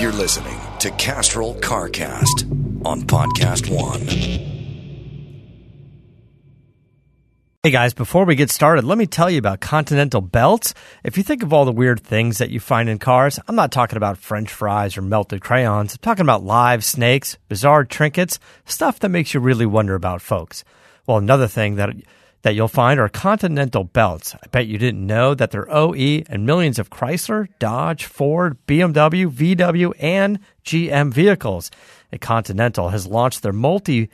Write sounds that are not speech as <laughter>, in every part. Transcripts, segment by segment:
You're listening to Castrol CarCast on Podcast One. Hey guys, before we get started, let me tell you about Continental Belts. If you think of all the weird things that you find in cars, I'm not talking about french fries or melted crayons. I'm talking about live snakes, bizarre trinkets, stuff that makes you really wonder about folks. Well, another thing that that you'll find are Continental belts. I bet you didn't know that they're OE and millions of Chrysler, Dodge, Ford, BMW, VW, and GM vehicles. And Continental has launched their multi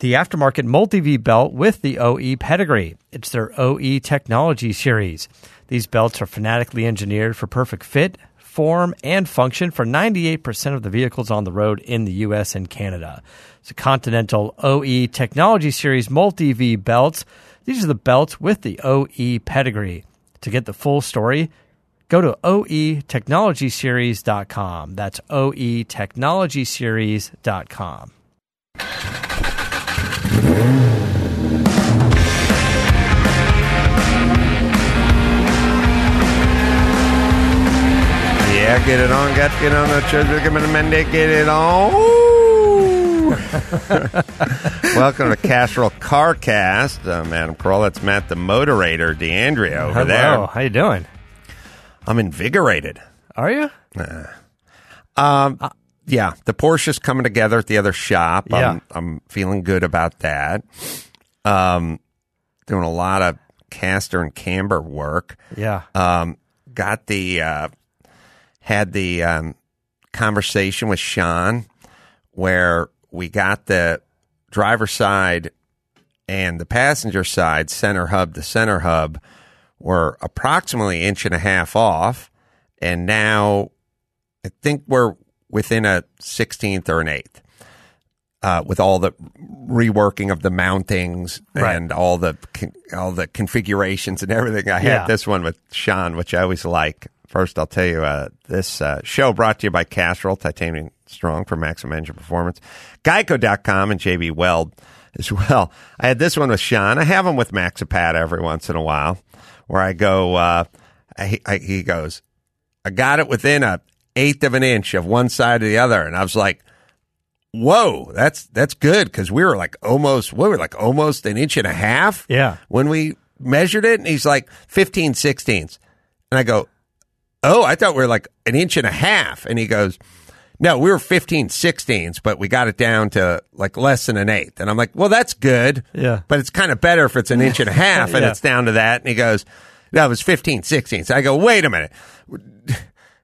the aftermarket multi V belt with the OE pedigree. It's their OE technology series. These belts are fanatically engineered for perfect fit, form, and function for 98% of the vehicles on the road in the US and Canada. It's a Continental OE technology series multi V belts. These are the belts with the OE pedigree. To get the full story, go to oetechnologyseries.com. That's oetechnologyseries.com. Yeah, get it on, get get on the church, recommend it, get it on. <laughs> Welcome to Castrol CarCast. I'm Adam Carolla. That's Matt the Moderator, D'Andria over Hello, there. how you doing? I'm invigorated. Are you? Um, yeah, the Porsche's coming together at the other shop. Yeah. I'm, I'm feeling good about that. Um, doing a lot of caster and camber work. Yeah. um, got the uh, had the um, conversation with Sean where we got the driver side and the passenger side center hub to center hub were approximately inch and a half off and now I think we're within a 16th or an eighth uh, with all the reworking of the mountings Right. and all the con- all the configurations and everything. I had Yeah. this one with Sean, which I always like. First, I'll tell you uh, this uh, show brought to you by Castrol Titanium Strong for maximum engine performance, Geico.com, and JB Weld as well. I had this one with Sean. I have them with Maxipad every once in a while, where I go. Uh, I, I, he goes, I got it within a eighth of an inch of one side or the other, and I was like, "Whoa, that's that's good," because we were like almost, we were like almost an inch and a half, Yeah. when we measured it, and he's like 15 sixteenths, and I go, "Oh, I thought we were like an inch and a half," and he goes. No, we were 15 sixteenths, but we got it down to like less than an eighth. And I'm like, well, that's good. Yeah. But it's kind of better if it's an inch and a half and <laughs> Yeah. it's down to that. And he goes, that was 15 sixteenths. I go, wait a minute.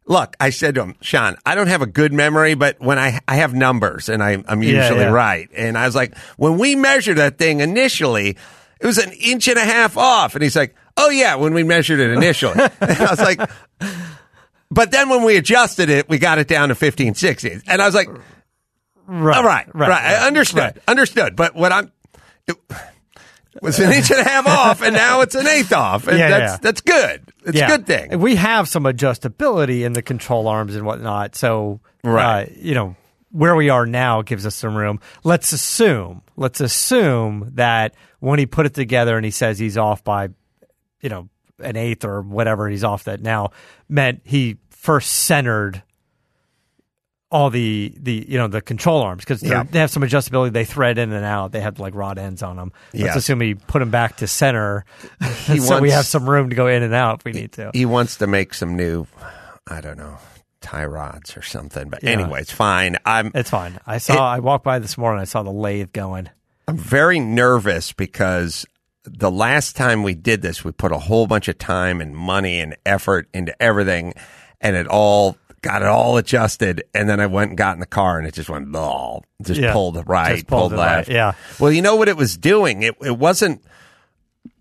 Look, I said to him, Sean, I don't have a good memory, but when I, I have numbers and I, I'm Yeah, usually yeah. right. And I was like, when we measured that thing initially, it was an inch and a half off. And he's like, oh yeah, when we measured it initially. <laughs> and I was like, but then when we adjusted it, we got it down to 15 sixteenths. And I was like, Right. all right, right, I understood, right. understood. But what I'm it was an inch and a half off, and now it's an eighth off, and Yeah, that's yeah. that's good. It's Yeah. a good thing. We have some adjustability in the control arms and whatnot. So, Right. uh, you know, where we are now gives us some room. Let's assume, let's assume that when he put it together and he says he's off by, you know, an eighth or whatever he's off that now, meant he first centered all the the you know the control arms because Yeah. they have some adjustability. They thread in and out. They have like rod ends on them. Let's assume he put them back to center, <laughs> so we have some room to go in and out if we need to. He wants to make some new, I don't know, tie rods or something. But Yeah. anyway, it's fine. I'm It's fine. I saw. I walked by this morning. I saw the lathe going. I'm very nervous because the last time we did this, we put a whole bunch of time and money and effort into everything, and it all got it all adjusted. And then I went and got in the car, and it just went blah, just Yeah. pulled right, Just pulled pulled, it right, left. yeah. Well, you know what it was doing? It it wasn't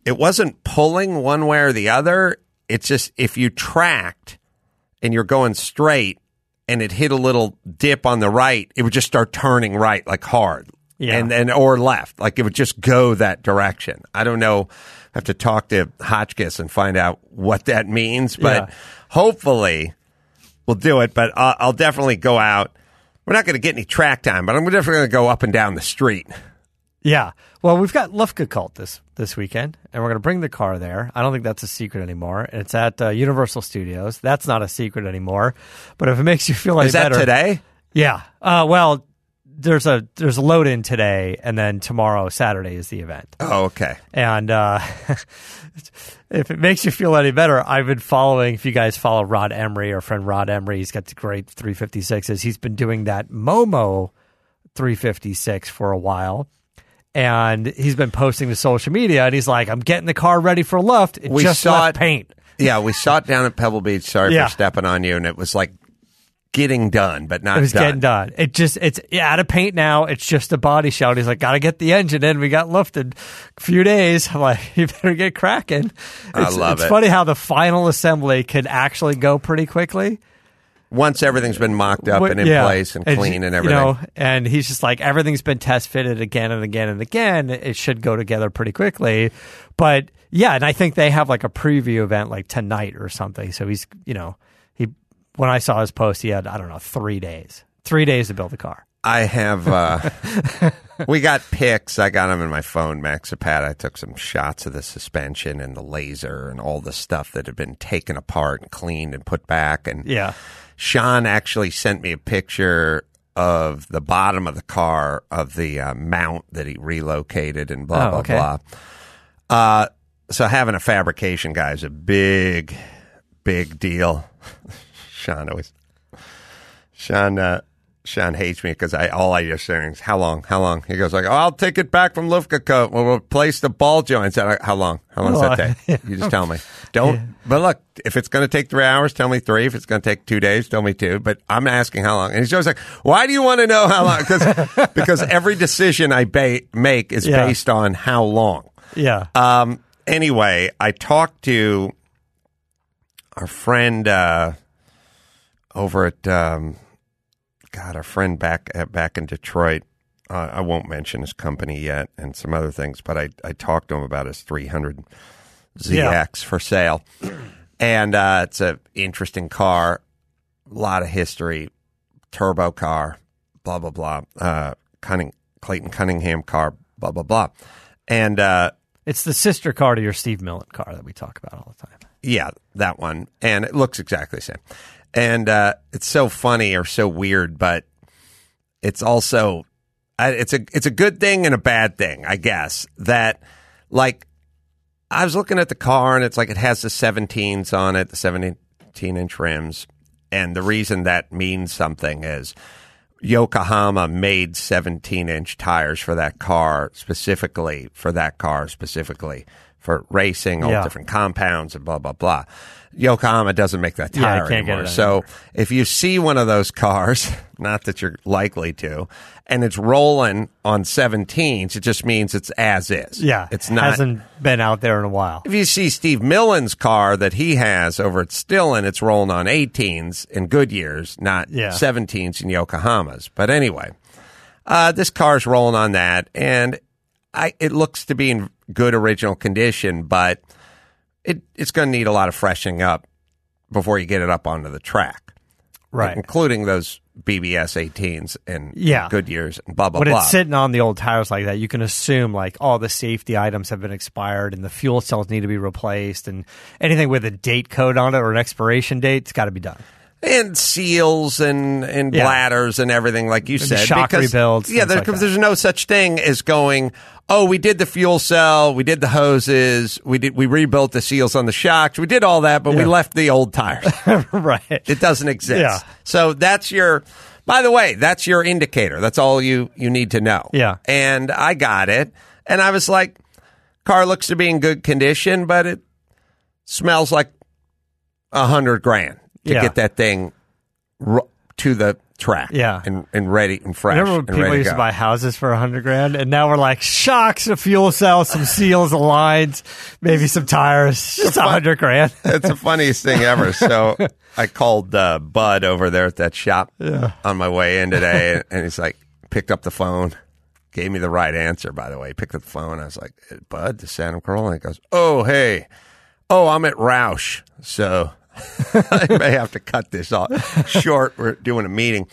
it wasn't pulling one way or the other. It's just if you tracked and you're going straight and it hit a little dip on the right, it would just start turning right like hard. Yeah. And and or left. Like it would just go that direction. I don't know. I have to talk to Hotchkiss and find out what that means, but Yeah. hopefully we'll do it. But I'll, I'll definitely go out. We're not going to get any track time, but I'm definitely going to go up and down the street Yeah. Well, we've got Luftgekühlt this this weekend, and we're going to bring the car there. I don't think that's a secret anymore. It's at uh, Universal Studios. That's not a secret anymore. But if it makes you feel like Is that better, today? Yeah. Uh, well, there's a there's a load in today, and then tomorrow, Saturday, is the event. Oh, okay. And uh, <laughs> if it makes you feel any better, I've been following. If you guys follow Rod Emory, our friend Rod Emory, he's got the great 356s. He's been doing that Momo 356 for a while. And he's been posting to social media, and he's like, "I'm getting the car ready for lift. It We just saw left it- paint." Yeah, we saw it down at Pebble Beach. Sorry Yeah. for stepping on you, and it was like getting done, but not It was done. getting done. It just it's out of paint now. It's just a body shell. He's like, gotta get the engine in. We got lifted a few days. <laughs> I'm like, you better get cracking. I It's, love it's it. funny how the final assembly can actually go pretty quickly. Once everything's been mocked up and in yeah. place and clean and everything. You know, and he's just like everything's been test fitted again and again and again. It should go together pretty quickly. But yeah, and I think they have like a preview event like tonight or something. So he's you know when I saw his post, he had I don't know three days, three days to build the car. I have. Uh, <laughs> we got pics. I got them in my phone, Maxipad. I took some shots of the suspension and the laser and all the stuff that had been taken apart and cleaned and put back. And Yeah. Sean actually sent me a picture of the bottom of the car of the uh, mount that he relocated and blah Oh, blah okay. blah. Uh, so having a fabrication guy is a big, big deal. Sean always, Sean, uh, Sean hates me because I all I just say is how long, how long. He goes like, oh, I'll take it back from Luftgekühlt. We'll replace the ball joints. And I, how long? How long does that Well, take? <laughs> You just tell me. Don't. But look, if it's going to take three hours, tell me three. If it's going to take two days, tell me two. But I'm asking how long. And he's always like, why do you want to know how long? Because <laughs> because every decision I ba- make is Yeah. based on how long. Yeah. Um. Anyway, I talked to our friend uh, over at um, God, our friend back uh, back in Detroit. Uh, I won't mention his company yet, and some other things, but I I talked to him about his 300 ZX Yeah. for sale, and uh, it's a interesting car, a lot of history, turbo car, blah blah blah, uh, Cunning Clayton Cunningham car, blah blah blah, and. Uh, It's the sister car to your Steve Millen car that we talk about all the time. Yeah, that one. And it looks exactly the same. And uh, it's so funny or so weird, but it's also it's a it's a good thing and a bad thing, I guess. That like I was looking at the car and it's like it has the 17s on it, the 17 inch rims, and the reason that means something is Yokohama made 17 inch tires for that car specifically for that car specifically for racing all Yeah. different compounds and blah blah blah. Yokohama doesn't make that tire can't anymore. so if you see one of those cars, <laughs> not that you're likely to, and it's rolling on 17s, it just means it's as is. Yeah. it's not Hasn't been out there in a while. if you see Steve Millen's car that he has over at Stillen, it's rolling on 18s in Goodyears, not Yeah. 17s in Yokohamas. But anyway, uh, this car's rolling on that, and I, it looks to be in good original condition, but it, it's going to need a lot of freshening up before you get it up onto the track, Right. including those BBS 18s and Yeah. Goodyears and blah blah when blah. it's sitting on the old tires like that, you can assume like all the safety items have been expired and the fuel cells need to be replaced and anything with a date code on it or an expiration date, it's got to be done. And seals and and Yeah. bladders and everything like you Maybe said shock because, rebuilds, yeah there, like there's no such thing as going oh we did the fuel cell we did the hoses we did we rebuilt the seals on the shocks we did all that but we left the old tires <laughs> right. it doesn't exist Yeah. so that's your by the way that's your indicator that's all you you need to know Yeah. and i got it and i was like car looks to be in good condition but it smells like a hundred grand to Yeah. get that thing r- to the track Yeah. and, and ready and fresh Remember when and people used to to buy houses for a hundred grand, and now we're like shocks, a fuel cell, some seals, a lines, maybe some tires, just a hundred grand. <laughs> it's the funniest thing ever. So <laughs> I called uh, Bud over there at that shop on my way in today, and he's like, picked up the phone, gave me the right answer. By the way, he picked up the phone. I was like, Bud, the Santa Corolla. He goes, Oh, hey, oh, I'm at Roush, so <laughs> I may have to cut this off short. We're doing a meeting.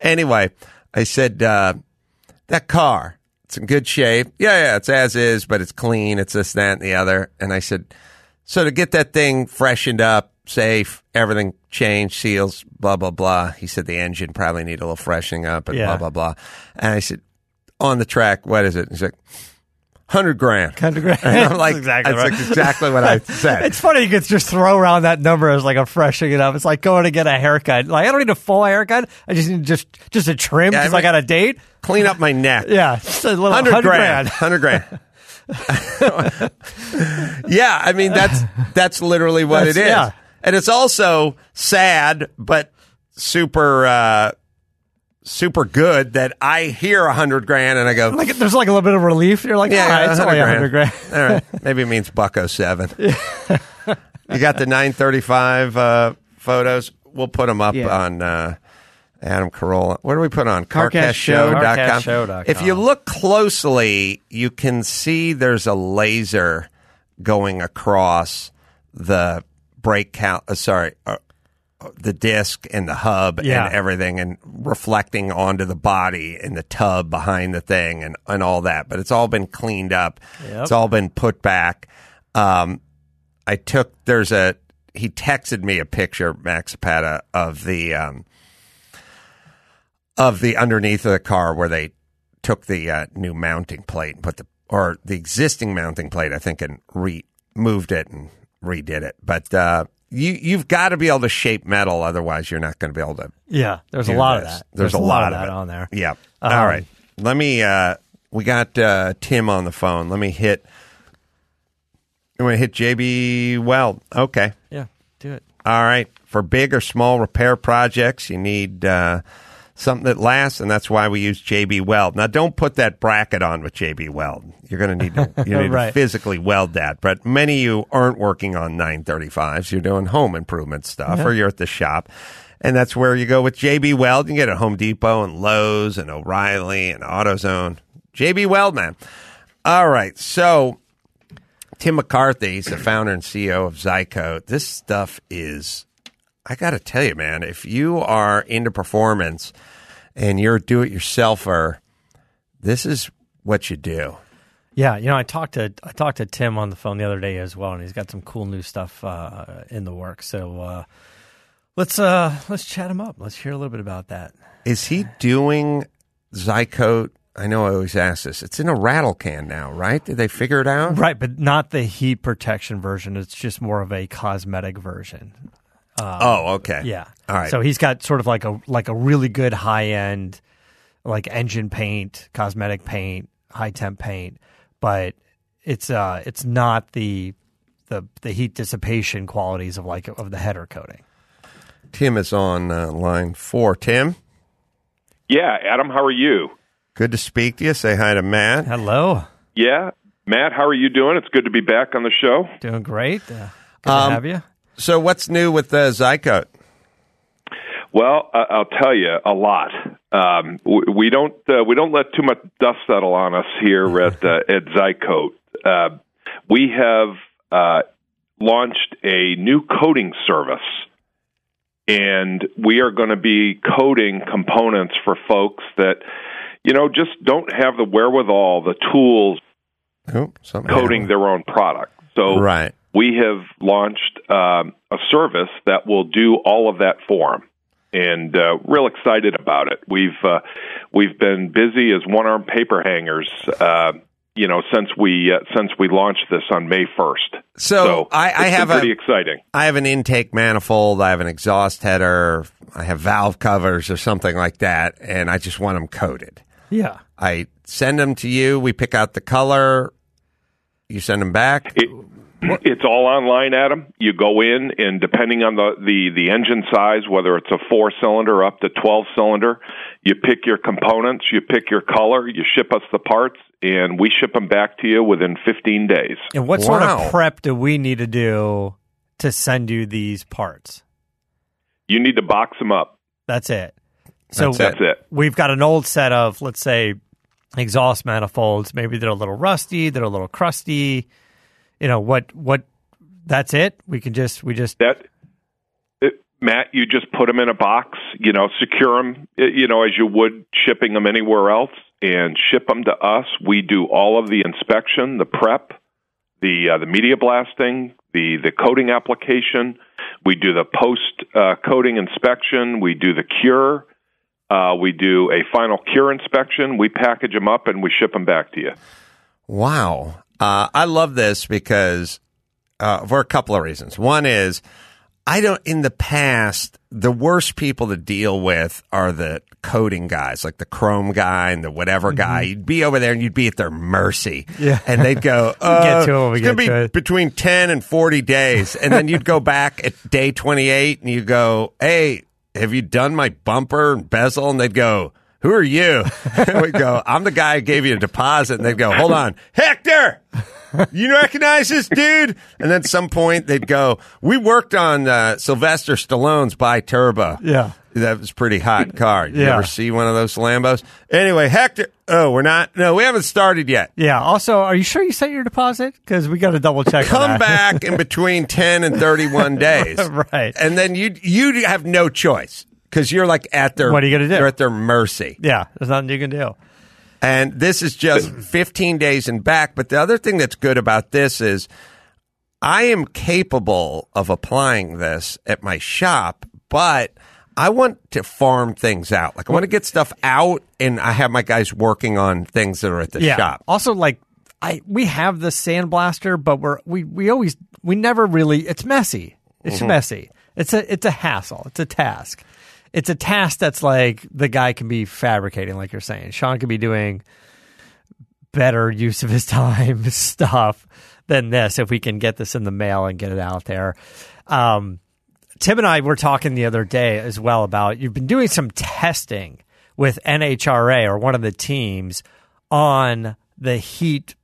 Anyway, I said uh, that car it's in good shape. Yeah, yeah, it's as is, but it's clean. It's this, that, and the other. And I said, so to get that thing freshened up, safe, everything changed, seals, blah, blah, blah. He said the engine probably need a little freshening up and Yeah. blah, blah, blah. And I said, on the track, what is it? He's like, 100 grand. Hundred grand. And I'm <laughs> like, That's exactly that's right. exactly what I <laughs> said. It's funny you could just throw around that number as like a freshening it up. It's like going to get a haircut. Like I don't need a full haircut. I just need just just a trim Yeah, I because I got a date. Clean up my neck. <laughs> Yeah, just a little 100 hundred grand. 100 grand. yeah, I mean that's that's literally what That's- it is. yeah. And it's also sad but super uh super good that I hear a 100 grand and I go Like there's like a little bit of relief. You're like, yeah, right, it's only a hundred grand. All right, <laughs> maybe it means bucko 7. <laughs> you got the 935 uh photos. We'll put them up Yeah. on uh Adam Carolla. Where do we put on? CarcastShow. CarcastShow.com. CarcastShow.com. If you look closely, you can see there's a laser going across the brake count. Uh, sorry, uh, the disc and the hub Yeah. and everything, and reflecting onto the body and the tub behind the thing and, and all that. But it's all been cleaned up. Yep. It's all been put back. Um, I took there's a he texted me a picture, Max Zapata, of the um, of the underneath of the car where they took the uh, new mounting plate and put the or the existing mounting plate, I think, and re moved it and redid it. But uh, you you've got to be able to shape metal, otherwise you're not going to be able to. Yeah, there's a lot of that. There's, a lot, of that it. on there. Yeah. Um, All right. Let me. Uh, we got uh, Tim on the phone. Let me hit. I'm going to hit JB Weld. Okay. Yeah, do it. All right. For big or small repair projects, you need uh, something that lasts, and that's why we use JB Weld. Now, don't put that bracket on with JB Weld. You're going to need to you <laughs> need to physically weld that. But many of you aren't working on 935s. You're doing home improvement stuff, or you're at the shop. And that's where you go with JB Weld. You can get it at Home Depot and Lowe's and O'Reilly and AutoZone. JB Weld, man. All right. So Tim McCarthy, he's the founder and CEO of Zycoat. This stuff is, I got to tell you, man, if you are into performance and you're a do it yourselfer, this is what you do. Yeah, you know, I talked to I talked to Tim on the phone the other day as well, and he's got some cool new stuff uh, in the works. So uh, let's uh, let's chat him up. Let's hear a little bit about that. Is he doing Zycoat? I know I always ask this. It's in a rattle can now, right? Did they figure it out? Right, but not the heat protection version. It's just more of a cosmetic version. Oh, okay. Yeah. All right. So he's got sort of like a like a really good high end, like engine paint, cosmetic paint, high temp paint, but it's uh it's not the the the heat dissipation qualities of like of the header coating. Tim is on uh, line four. Tim, Yeah, Adam, how are you? good to speak to you. Say hi to Matt. Hello. Yeah, Matt, how are you doing? It's good to be back on the show. Doing great. Uh, good Um, to have you. So, what's new with uh, Zycoat? Well, I'll tell you a lot. Um, we don't uh, we don't let too much dust settle on us here <laughs> at uh, at Zycoat. Uh, we have uh, launched a new coating service, and we are going to be coating components for folks that you know just don't have the wherewithal, the tools, Oh, coating their own product. So Right. We have launched um, a service that will do all of that for them, and uh, real excited about it. We've uh, we've been busy as one arm paper hangers, uh, you know, since we uh, since we launched this on May first. So, I, I have been a pretty exciting. I have an intake manifold. I have an exhaust header. I have valve covers or something like that, and I just want them coated. Yeah. I send them to you. We pick out the color. You send them back. It, <clears throat> it's all online, Adam. You go in, and depending on the, the, the engine size, whether it's a four cylinder up to 12 cylinder, you pick your components, you pick your color, you ship us the parts, and we ship them back to you within 15 days. And what sort of prep do we need to do to send you these parts? You need to box them up. That's it. So That's That's it. we've got an old set of, let's say, exhaust manifolds. Maybe they're a little rusty, they're a little crusty. You know what? What? That's it. We can just we just That it, Matt, you just put them in a box, you know, secure them, you know, as you would shipping them anywhere else. and ship them to us. We do all of the inspection, the prep, the uh, the media blasting, the the coating application. We do the post uh, coating inspection. We do the cure. Uh, we do a final cure inspection. We package them up and we ship them back to you. Wow. Uh, I love this because uh, for a couple of reasons. One is I don't, in the past, the worst people to deal with are the coating guys, like the Chrome guy and the whatever guy. You'd be over there and you'd be at their mercy. Yeah. And they'd go, <laughs> uh, get to it's gonna to be it." between 10 and 40 days. And then you'd go back at day 28 and you go, hey, have you done my bumper and bezel? And they'd go, who are you? <laughs> And we'd go, I'm the guy who gave you a deposit. And they'd go, hold on, Hector, you recognize this dude? And then at some point they'd go, we worked on uh, Sylvester Stallone's Bi Turbo. Yeah. That was a pretty hot car. You Yeah. ever see one of those Lambos? Anyway, Hector, oh, we're not, no, we haven't started yet. Yeah. Also, are you sure you sent your deposit? Because we got to double check. Come back in <laughs> between 10 and 31 days. <laughs> Right. And then you you have no choice because you're like at their What are you gonna do? You're at their mercy. Yeah. There's nothing you can do. And this is just <clears throat> 15 days and back. But the other thing that's good about this is I am capable of applying this at my shop, but I want to farm things out. Like I want to get stuff out and I have my guys working on things that are at the yeah. shop. Also, like I, we have the sandblaster, but we're we we always we never really. It's messy. It's Mm-hmm. messy. It's a it's a hassle. It's a task. It's a task that's like the guy can be fabricating, like you're saying. Sean could be doing better use of his <laughs> time stuff than this if we can get this in the mail and get it out there. Um, Tim and I were talking the other day as well about you've been doing some testing with NHRA or one of the teams on the heat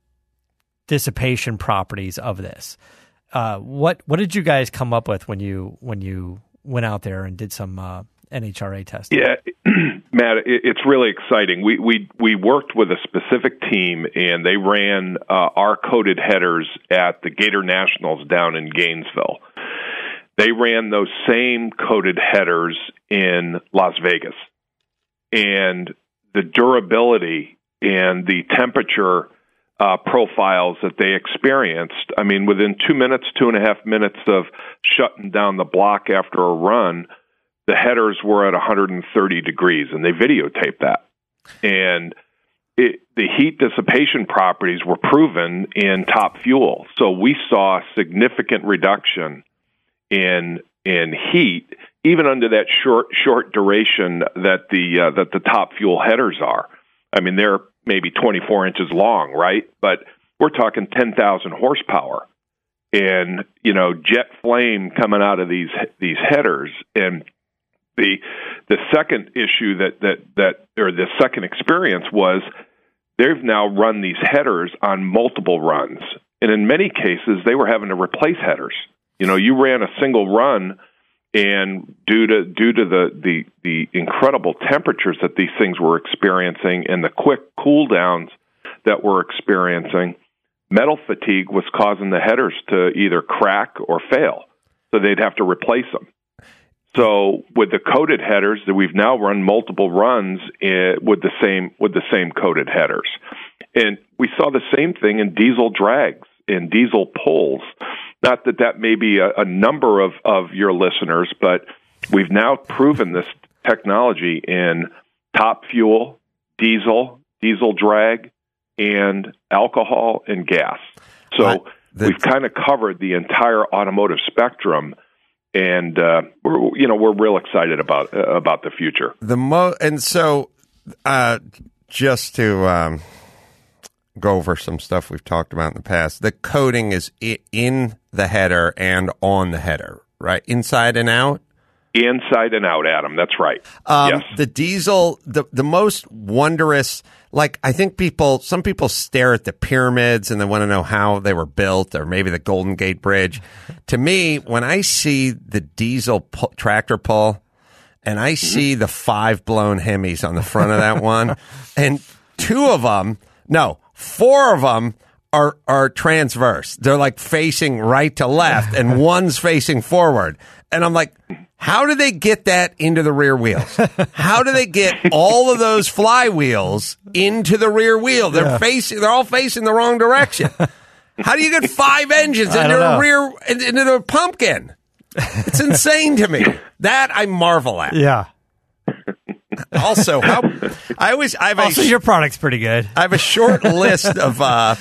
dissipation properties of this. Uh, what what did you guys come up with when you when you went out there and did some uh, NHRA testing? Yeah, <clears throat> Matt, it, it's really exciting. We we we worked with a specific team, and they ran uh, our coated headers at the Gator Nationals down in Gainesville. They ran those same coated headers in Las Vegas, and the durability and the temperature uh, profiles that they experienced. I mean, within two minutes, two and a half minutes of shutting down the block after a run, the headers were at 130 degrees, and they videotaped that. And it, the heat dissipation properties were proven in top fuel, so we saw significant reduction in in heat, even under that short short duration that the uh, that the top fuel headers are. I mean, they're maybe 24 inches long, right? But we're talking 10,000 horsepower, and you know, jet flame coming out of these these headers. And the the second issue that that that or the second experience was they've now run these headers on multiple runs, and in many cases they were having to replace headers. You know, you ran a single run and due to due to the, the the incredible temperatures that these things were experiencing and the quick cool downs that we're experiencing, metal fatigue was causing the headers to either crack or fail. So they'd have to replace them. So with the coated headers that we've now run multiple runs eh, with the same with the same coated headers. And we saw the same thing in diesel drags in diesel pulls. Not that that may be a, a number of, of your listeners, but we've now proven this technology in top fuel, diesel, diesel drag, and alcohol and gas. So But the- we've kind of covered the entire automotive spectrum, and uh, we're you know we're real excited about uh, about the future. the mo and so uh just to um go over some stuff we've talked about in the past the coating is in the header and on the header right inside and out Inside and out, Adam. That's right. um yes. the diesel the the most wondrous like i think people some people stare at the pyramids and they want to know how they were built or maybe the golden gate bridge <laughs> to me when i see the diesel pu- tractor pull and I see the five blown Hemis on the front of that one, <laughs> and two of them, no, four of them are are transverse. They're like facing right to left, and <laughs> one's facing forward. And I'm like, How do they get that into the rear wheels? How do they get <laughs> all of those flywheels into the rear wheel? They're Yeah. facing. They're all facing the wrong direction. How do you get five engines <laughs> into a rear into the pumpkin? It's insane to me. That I marvel at. Yeah. Also, how I always I have a Also, your product's pretty good. I have a short list of uh,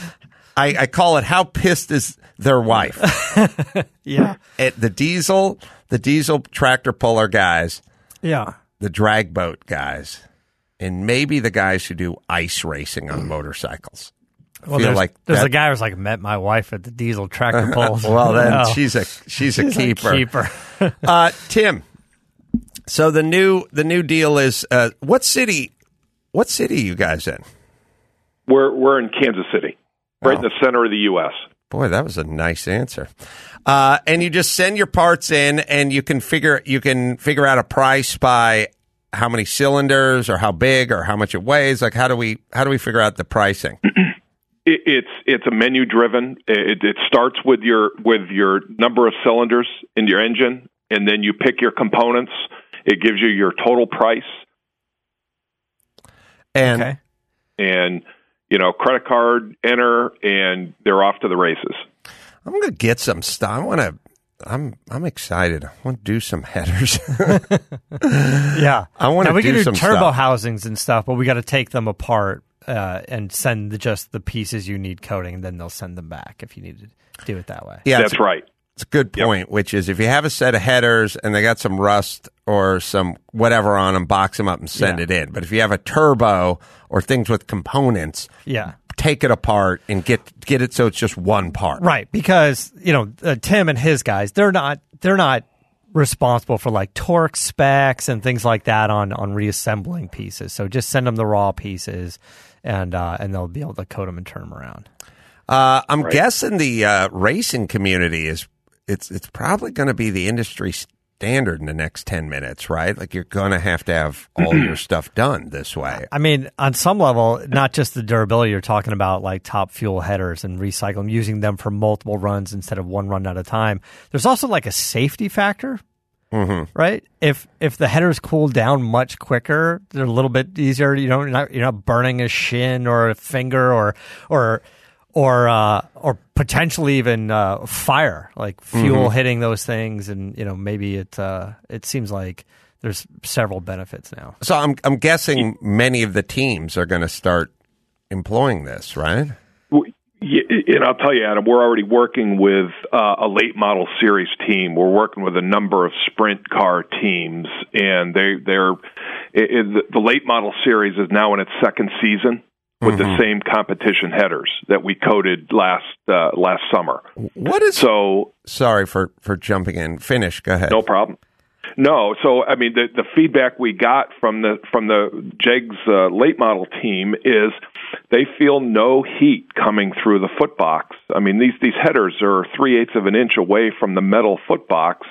I, I call it how pissed is their wife. <laughs> Yeah. It, the diesel, the diesel tractor puller guys, Yeah. the drag boat guys, and maybe the guys who do ice racing on motorcycles. Well, feel there's, like there's that- a guy who's like met my wife at the diesel tractor <laughs> pulls. Well, then Oh, she's a she's a she's keeper. keeper. <laughs> Uh, Tim, so the new the new deal is uh, what city? What city are you guys in? We're we're in Kansas City, right in the center of the U.S. Boy, that was a nice answer. Uh, and you just send your parts in, and you can figure you can figure out a price by how many cylinders, or how big, or how much it weighs. Like, how do we how do we figure out the pricing? <clears throat> It, it's it's a menu driven. It, it starts with your with your number of cylinders in your engine, and then you pick your components. It gives you your total price, And Okay. and you know credit card enter, and they're off to the races. I'm gonna get some stuff. I want to. I'm I'm excited. I want to do some headers. <laughs> Yeah. I wanna Now, we can do do some turbo stuff. housings and stuff, but we got to take them apart uh, and send the, just the pieces you need coating, and then they'll send them back if you need to do it that way. yeah, That's it's, right. it's a good point. Which is, if you have a set of headers and they got some rust or some whatever on them, box them up and send Yeah. it in. But if you have a turbo or things with components, Yeah. Take it apart and get get it so it's just one part. Right, because you know uh, Tim and his guys, they're not they're not responsible for like torque specs and things like that on on reassembling pieces. So just send them the raw pieces, and uh, and they'll be able to coat them and turn them around. Uh, I'm guessing the uh, racing community is it's it's probably going to be the industry standard in the next ten minutes, right? Like you're going to have to have all your mm-hmm. stuff done this way. I mean, on some level, not just the durability. You're talking about like top fuel headers and recycling, using them for multiple runs instead of one run at a time. There's also like a safety factor, mm-hmm. right? If if the headers cool down much quicker, they're a little bit easier. You know, you're not you're not burning a shin or a finger or or or uh, or potentially even uh, fire, like fuel hitting those things, and you know maybe it uh, it seems like there's several benefits now. So I'm I'm guessing many of the teams are going to start employing this, right? And I'll tell you, Adam, we're already working with uh, a late model series team. We're working with a number of sprint car teams, and they they're it, it, the late model series is now in its second season with the same competition headers that we coated last uh, last summer. What is So sorry for for jumping in. Finish. Go ahead. no problem. No, so I mean the the feedback we got from the from the Jegs uh, late model team is they feel no heat coming through the foot box. I mean these these headers are three eighths of an inch away from the metal foot box,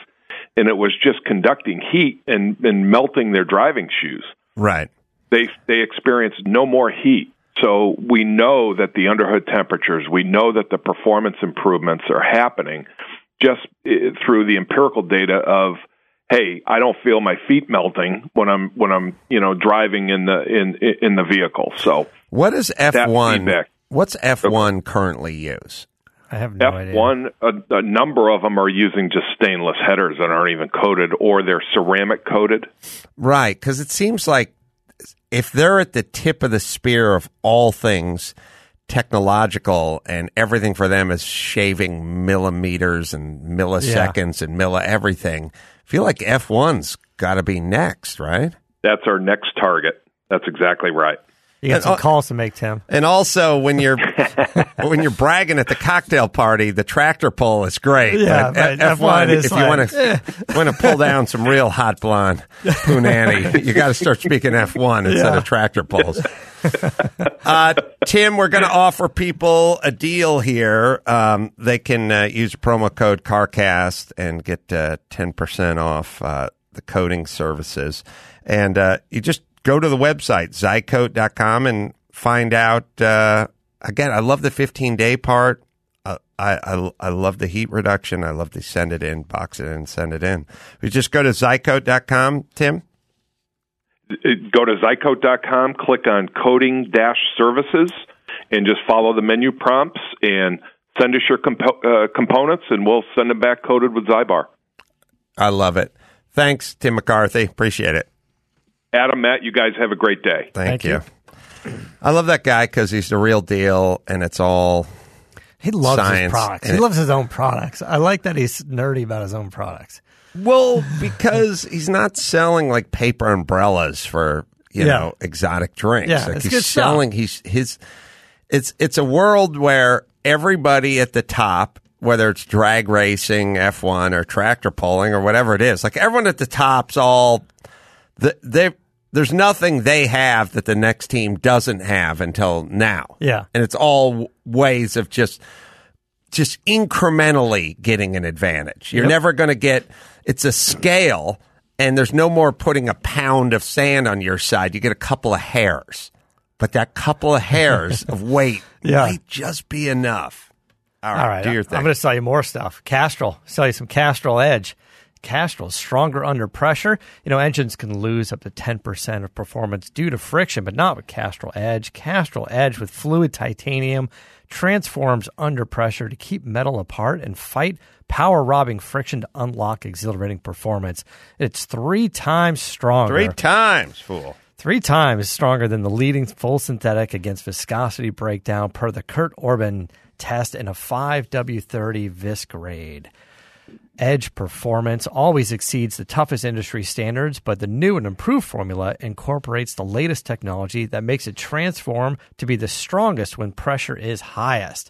and it was just conducting heat and and melting their driving shoes. Right. They they experienced no more heat. So we know that the underhood temperatures, we know that the performance improvements are happening just uh, through the empirical data of hey, I don't feel my feet melting when I'm when I'm you know driving in the in in the vehicle. So What is F1? feedback. What's F1 currently use? I have no F idea. one, a, a number of them are using just stainless headers that aren't even coated, or they're ceramic coated. Right, because it seems like if they're at the tip of the spear of all things technological and everything for them is shaving millimeters and milliseconds and milli everything, I feel like F1's got to be next, right? That's our next target. That's exactly right. You got And, some calls to make, Tim. And also, when you're <laughs> when you're bragging at the cocktail party, the tractor pull is great. Yeah, F one, F1 is if you want to want to pull down some real hot blonde punani, <laughs> you got to start speaking F one instead Yeah. of tractor pulls. <laughs> Uh, Tim, we're going to offer people a deal here. Um, they can uh, use promo code CarCast and get uh, ten percent off uh, the coating services. And uh, you just go to the website zycoat.com and find out. Uh, again, I love the fifteen day part. Uh, I, I, I love the heat reduction. I love to send it in, box it in, send it in. We just go to zycoat.com, Tim. Go to zycoat.com, click on coating dash services, and just follow the menu prompts and send us your uh, components, and we'll send them back coated with Zybar. I love it. Thanks, Tim McCarthy. Appreciate it. Adam, Matt, you guys have a great day. Thank, Thank you. you. I love that guy because he's the real deal, and it's all He loves Science. his products. And He it- loves his own products. I like that he's nerdy about his own products. well because he's not selling like paper umbrellas for you Yeah. know exotic drinks. Yeah, like it's he's good stuff. selling. He's his. It's it's a world where everybody at the top. Whether it's drag racing, F one, or tractor pulling, or whatever it is, like everyone at the top's all the, they there's nothing they have that the next team doesn't have until now. Yeah. and it's all ways of just just incrementally getting an advantage. You're Yep. never going to get. It's a scale, and there's no more putting a pound of sand on your side. You get a couple of hairs, but that couple of hairs <laughs> of weight Yeah. might just be enough. All right, All right, do your thing. I'm going to sell you more stuff. Castrol, sell you some Castrol Edge. Castrol is stronger under pressure. You know, engines can lose up to 10% of performance due to friction, but not with Castrol Edge. Castrol Edge with fluid titanium transforms under pressure to keep metal apart and fight power robbing friction to unlock exhilarating performance. It's three times stronger. Three times, fool. Three times stronger than the leading full synthetic against viscosity breakdown per the Kurt Orbahn test in a 5W30 Vis grade. Edge performance always exceeds the toughest industry standards, but the new and improved formula incorporates the latest technology that makes it transform to be the strongest when pressure is highest.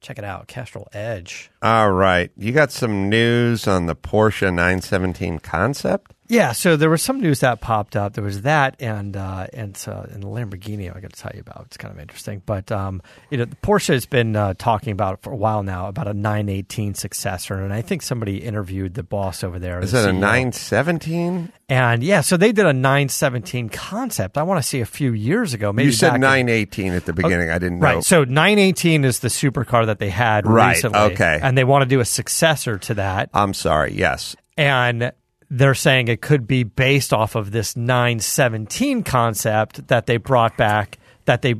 Check it out, Castrol Edge. All right, you got some news on the Porsche 917 concept. Yeah, so there was some news that popped up. There was that, and uh, and uh, and the Lamborghini. I got to tell you about. It's kind of interesting, but um, you know, Porsche has been uh, talking about for a while now about a 918 successor, and I think somebody interviewed the boss over there. Is the it a 917? And yeah, so they did a 917 concept. I want to say a few years ago. Maybe You said back in- 918 at the beginning. I didn't know. Right. So 918 is the supercar that they had Right, recently. okay. And they want to do a successor to that. I'm sorry. Yes. and they're saying it could be based off of this 917 concept that they brought back that they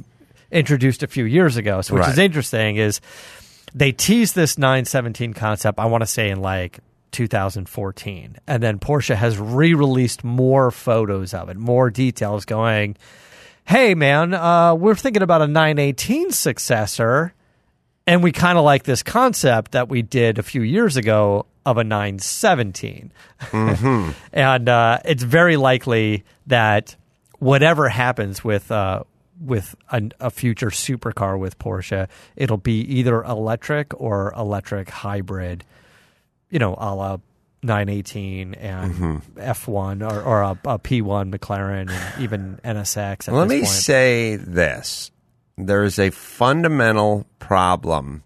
introduced a few years ago. So which is interesting is they teased this 917 concept I want to say in like 2014 and then Porsche has re-released more photos of it, more details going, "Hey man, uh, we're thinking about a 918 successor." And we kind of like this concept that we did a few years ago of a 917. <laughs> and uh, it's very likely that whatever happens with uh, with a, a future supercar with Porsche, it'll be either electric or electric hybrid, you know, a la 918 and F1 or, or a, a P1 McLaren and even NSX. At Let me point. say this there's a fundamental problem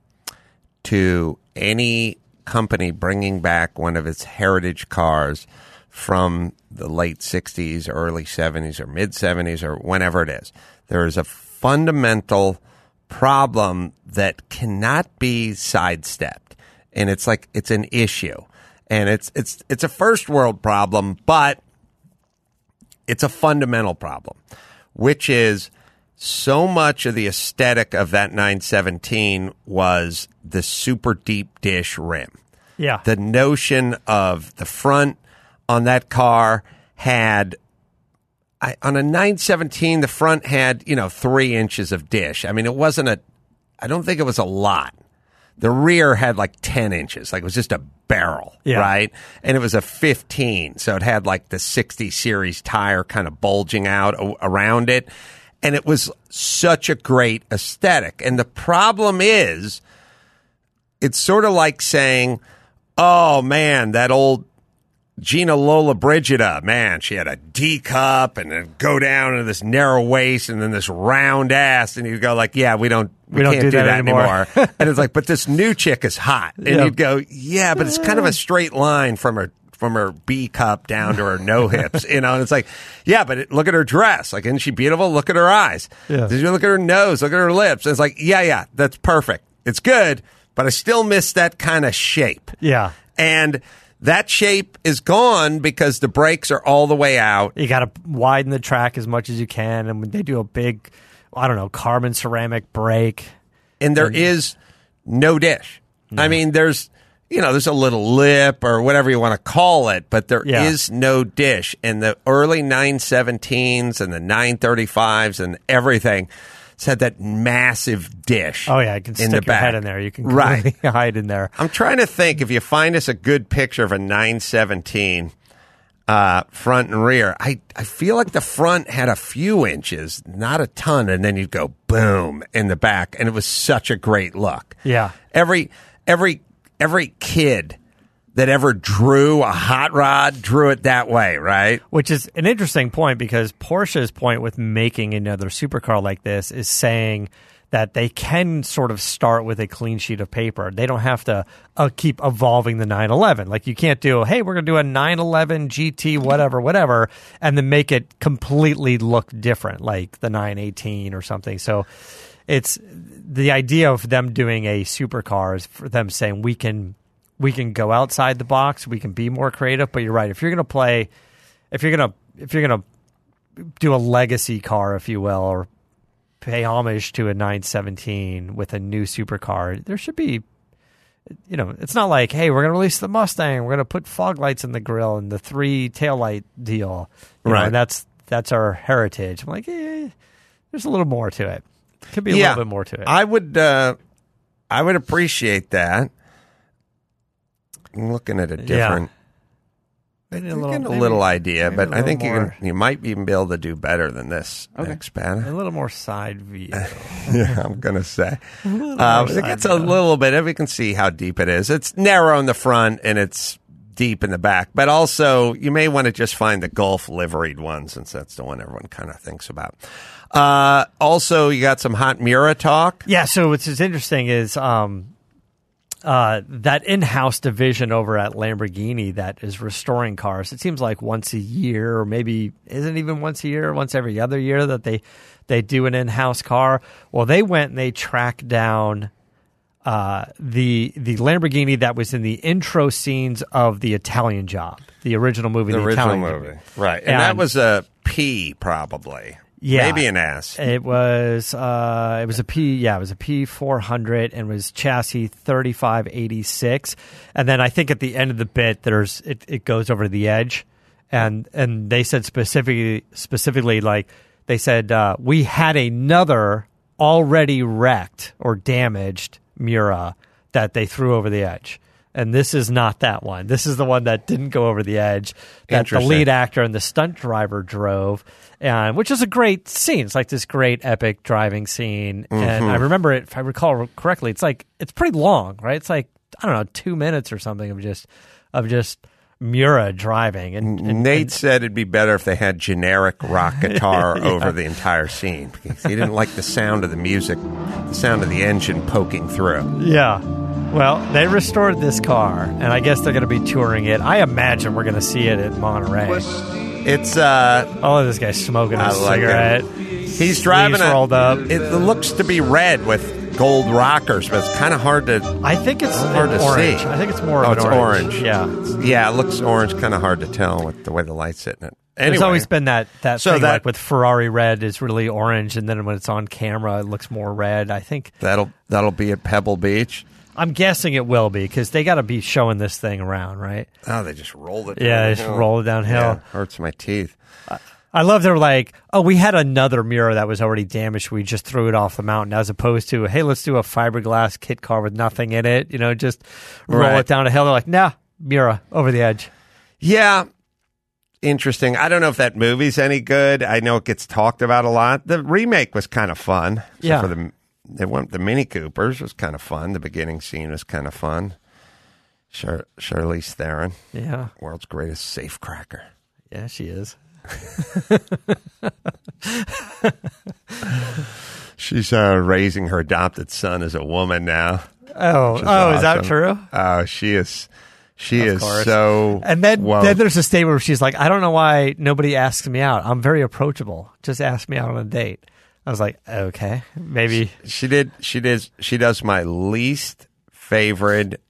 to any company bringing back one of its heritage cars from the late 60s, early 70s, or mid 70s, or whenever it is. There is a fundamental problem that cannot be sidestepped. And it's like it's an issue. And it's it's it's a first world problem, but it's a fundamental problem, which is so much of the aesthetic of that 917 was the super deep dish rim. Yeah. The notion of the front on that car had I, on a 917 the front had you know three inches of dish. I mean it wasn't a I don't think it was a lot. The rear had like 10 inches, like it was just a barrel, Yeah. right? And it was a 15, so it had like the 60 series tire kind of bulging out around it. And it was such a great aesthetic. And the problem is, it's sort of like saying, oh man, that old Gina Lollobrigida, man, she had a D cup and then go down to this narrow waist and then this round ass, and you go like, yeah, we don't, we, We don't can't do do, that that, anymore. anymore. <laughs> and it's like, but this new chick is hot, and Yeah. you'd go, yeah, but it's kind of a straight line from her from her B cup down to her no hips, you know. And it's like, yeah, but it, look at her dress, like, isn't she beautiful? Look at her eyes. Yeah. Did you look at her nose? Look at her lips? And it's like, yeah, yeah, that's perfect. It's good. but I still miss that kind of shape. Yeah. And that shape is gone because the brakes are all the way out. You got to widen the track as much as you can, and when they do a big, I don't know, carbon ceramic brake. and there is no dish. I mean, there's you know, there's a little lip or whatever you want to call it, but there is Yeah. no dish. And the early 917s and the 935s and everything had that massive dish. Oh yeah, you can stick the your back. head in there. You can right. <laughs> hide in there. I'm trying to think if you find us a good picture of a 917 uh, front and rear. I, I feel like the front had a few inches, not a ton, and then you'd go boom in the back, and it was such a great look. Yeah. Every every every kid that ever drew a hot rod drew it that way, right? Which is an interesting point because Porsche's point with making another supercar like this is saying that they can sort of start with a clean sheet of paper. They don't have to uh, keep evolving the 911. Like you can't do, hey, we're going to do a 911 GT, whatever, whatever, and then make it completely look different, like the 918 or something. So it's the idea of them doing a supercar is for them saying we can we can go outside the box, we can be more creative. But you're right. If you're going to play, if you're going to if you're going to do a legacy car, if you will, or pay homage to a 917 with a new supercar, there should be. You know, it's not like, hey, we're going to release the Mustang. We're going to put fog lights in the grill and the three taillight deal. You know, Right. and that's that's our heritage. I'm like, eh, there's a little more to it. Could be a yeah, little bit more to it. I would uh, I would appreciate that. I'm looking at a different. Maybe a little- getting a little idea, maybe but a I little think you can. You might even be able to do better than this, Okay. Spanner. a little more side view. <laughs> yeah, I'm gonna say. <laughs> little Uh, it gets side a little bit. If we can see how deep it is. It's narrow in the front and it's deep in the back. But also, you may want to just find the Gulf liveried one, since that's the one everyone kind of thinks about. Uh, also, you got some hot Miura talk. Yeah. So what's interesting is um, uh, that in-house division over at Lamborghini that is restoring cars. It seems like once a year, or maybe isn't even once a year, once every other year that they they do an in-house car. Well, they went and they tracked down. Uh, the the Lamborghini that was in the intro scenes of the Italian Job, the original movie, The the, original Italian movie, right? And, that was a P, probably. Yeah. maybe an S. It was uh, it was a P yeah it was a P four hundred and was chassis thirty five eighty six and then I think at the end of the bit there's it, it goes over the edge and and they said specifically specifically like they said uh, we had another already wrecked or damaged Miura that they threw over the edge. And this is not that one. This is the one that didn't go over the edge that the lead actor and the stunt driver drove, and which is a great scene. It's like this great epic driving scene, and Mm-hmm. I remember it. If I recall correctly, it's like it's pretty long, right? It's like I don't know, two minutes or something of just of just Miura driving, and, and Nate said it'd be better if they had generic rock <laughs> guitar over the entire scene because he didn't like the sound of the music, the sound of the engine poking through. Yeah. Well, they restored this car, and I guess they're going to be touring it. I imagine we're going to see it at Monterey. It's uh, Oh, this guy's smoking a like cigarette. he's driving a, rolled up. It looks to be red with gold rockers, but it's kind of hard to. I think it's Hard to orange. see. I think it's more Oh, it's orange. orange. Yeah. Yeah, it looks orange, kind of hard to tell with the way the light's hitting it. Anyway, There's always been that that So thing that- like with Ferrari red is really orange, and then when it's on camera, it looks more red. I think that'll that'll be at Pebble Beach. I'm guessing it will be because they got to be showing this thing around, right? Oh, they just rolled it. Yeah, down they just roll it downhill. Yeah, hurts my teeth. I love they're like, oh, we had another Miura that was already damaged. We just threw it off the mountain, as opposed to, hey, let's do a fiberglass kit car with nothing in it. You know, just roll Right. it down a hill. They're like, nah, Miura over the edge. Yeah. Interesting. I don't know if that movie's any good. I know it gets talked about a lot. The remake was kind of fun. Yeah. For the, they went, the Mini Coopers was kind of fun. The beginning scene was kind of fun. Char- Charlize Theron, Yeah, world's greatest safe cracker. yeah, she is. <laughs> She's uh, raising her adopted son as a woman now. Oh, which oh, is that true? Oh, she is. She Of is course. so. And then, then there's a statement where she's like, I don't know why nobody asks me out. I'm very approachable. Just ask me out on a date. I was like, okay, maybe. She did. She did. She does my least favorite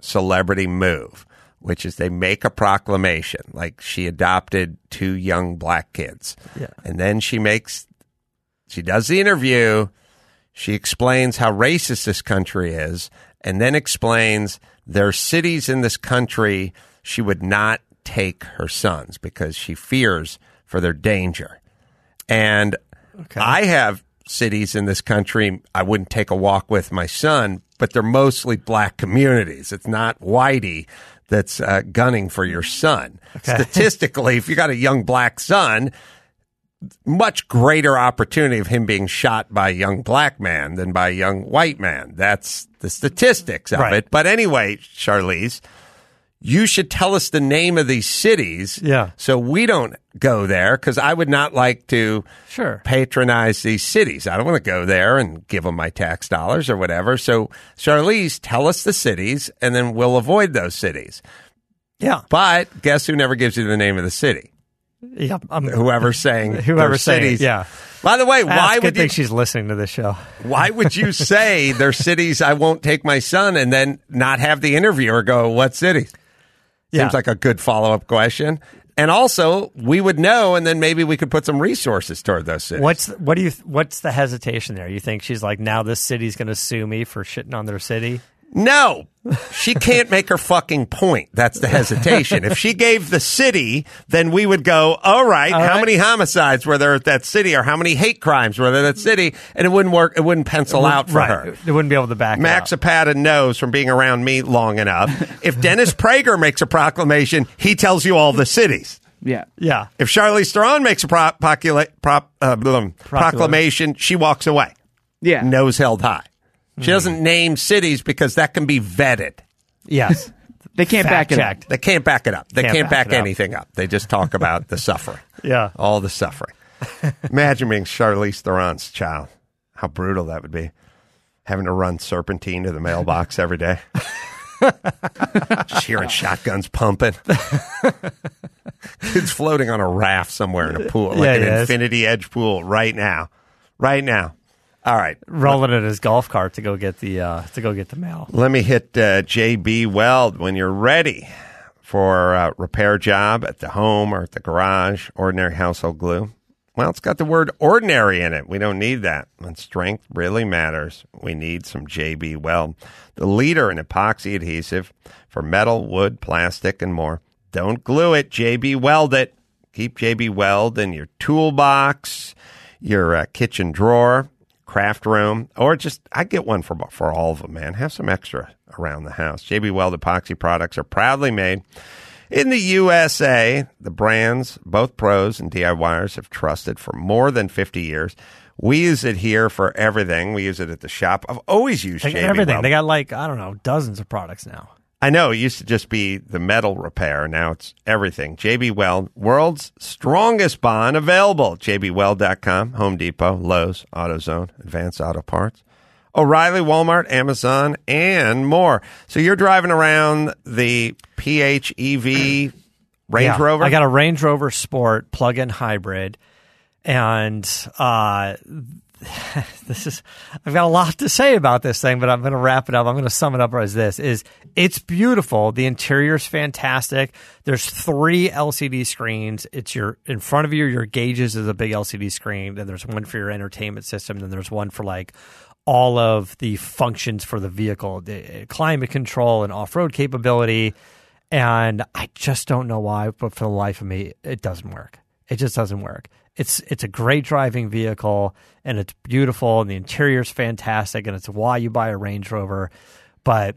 celebrity move, which is they make a proclamation, like she adopted two young black kids, Yeah. and then she makes she does the interview. She explains how racist this country is, and then explains there are cities in this country she would not take her sons because she fears for their danger. And I have cities in this country I wouldn't take a walk with my son, but they're mostly black communities. It's not whitey that's uh, gunning for your son. Statistically, if you got a young black son, much greater opportunity of him being shot by a young black man than by a young white man. That's the statistics of Right. it. But anyway, Charlize, you should tell us the name of these cities. Yeah. So we don't go there because I would not like to Sure. patronize these cities. I don't want to go there and give them my tax dollars or whatever. So, Charlize, tell us the cities and then we'll avoid those cities. Yeah. But guess who never gives you the name of the city? Yeah. I'm, Whoever's <laughs> saying their it, cities. yeah. By the way, why would you she's listening to this show. <laughs> why would you say they're cities I won't take my son and then not have the interviewer go, what cities? Yeah. Seems like a good follow up question. And also, we would know, and then maybe we could put some resources toward those cities. What's what do you what's the hesitation there? You think she's like now this city's going to sue me for shitting on their city? No, she can't make her fucking point. That's the hesitation. if she gave the city, then we would go, all right, All how right. many homicides were there at that city or how many hate crimes were there at that city? And it wouldn't work. It wouldn't pencil out for right. her. They wouldn't be able to back Max it up. Apata knows from being around me long enough. <laughs> If Dennis Prager makes a proclamation, he tells you all the cities. Yeah. Yeah. If Charlize Theron makes a pro- pocula- prop, uh, blum, proclamation, she walks away, Yeah. nose held high. She doesn't name cities because that can be vetted. Yes. <laughs> They can't Fact back it up. They can't back it up. They Can't can't, back back, up. anything up. They just talk about the <laughs> suffering. Yeah. All the suffering. Imagine being Charlize Theron's child. How brutal that would be. Having to run serpentine to the mailbox every day. Just hearing shotguns pumping. Kids floating on a raft somewhere in a pool, like Yeah, an yes. infinity edge pool right now. Right now. All right. Rolling in his golf cart to go get the uh, to go get the mail. Let me hit uh, JB Weld when you're ready for a repair job at the home or at the garage. Ordinary household glue. Well, it's got the word ordinary in it. We don't need that. When strength really matters, we need some JB Weld, the leader in epoxy adhesive for metal, wood, plastic, and more. Don't glue it. JB Weld it. Keep JB Weld in your toolbox, your uh, kitchen drawer, craft room, or just I get one for for all of them. Man, have some extra around the house. JB Weld epoxy products are proudly made in the USA. The brands both pros and DIYers have trusted for more than fifty years. We use it here for everything. We use it at the shop. I've always used got JB everything. Weld. They got like I don't know dozens of products now. I know it used to just be the metal repair. Now it's everything. JB Weld, world's strongest bond available. JBWeld.com, Home Depot, Lowe's, AutoZone, Advanced Auto Parts, O'Reilly, Walmart, Amazon, and more. So you're driving around the PHEV Range Yeah. Rover? I got a Range Rover Sport plug-in hybrid, and uh, <laughs> this is I've got a lot to say about this thing, but I'm going to wrap it up. I'm going to sum it up as this: is it's beautiful. The interior is fantastic. There's three LCD screens. It's your in front of you. Your gauges is a big LCD screen. Then there's one for your entertainment system. Then there's one for like all of the functions for the vehicle, the eh, climate control and off-road capability. And I just don't know why, but for the life of me, it doesn't work. It just doesn't work. It's it's a great driving vehicle and it's beautiful and the interior's fantastic and it's why you buy a Range Rover. But